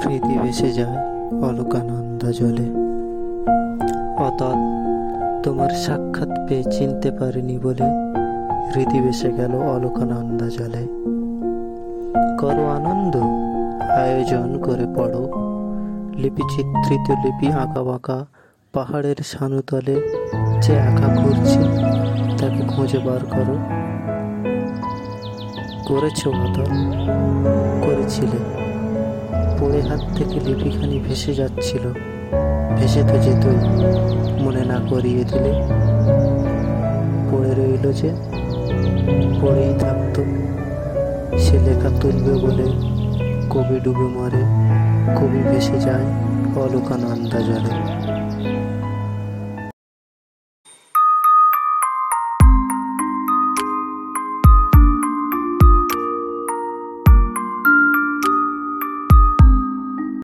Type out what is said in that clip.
স্মৃতি ভেসে যায় অলোকানন্দা জলে। অতৎ তোমার সাক্ষাৎ পেয়ে চিনতে পারিনি বলে হৃদি ভেসে গেল অলোকানন্দা জলে। করো আনন্দ, আয়োজন করে পড়ো। লিপি চিত্রিত লিপি আঁকা বাঁকা পাহাড়ের সানুতলে যে একা ঘুরছে তাকে খুঁজে বার করো। করেছ মাতা করেছিলে। পড়ে হাত থেকে লিপিখানি ভেসে যাচ্ছিল। ভেসে তো যেতই, মনে না করিয়ে দিলে। পড়ে রইল যে, পড়েই থাকতো। সে লেখা তুলবে বলে কবি ডুবে মরে, কবি ভেসে যায় অলোকানন্দা জলে।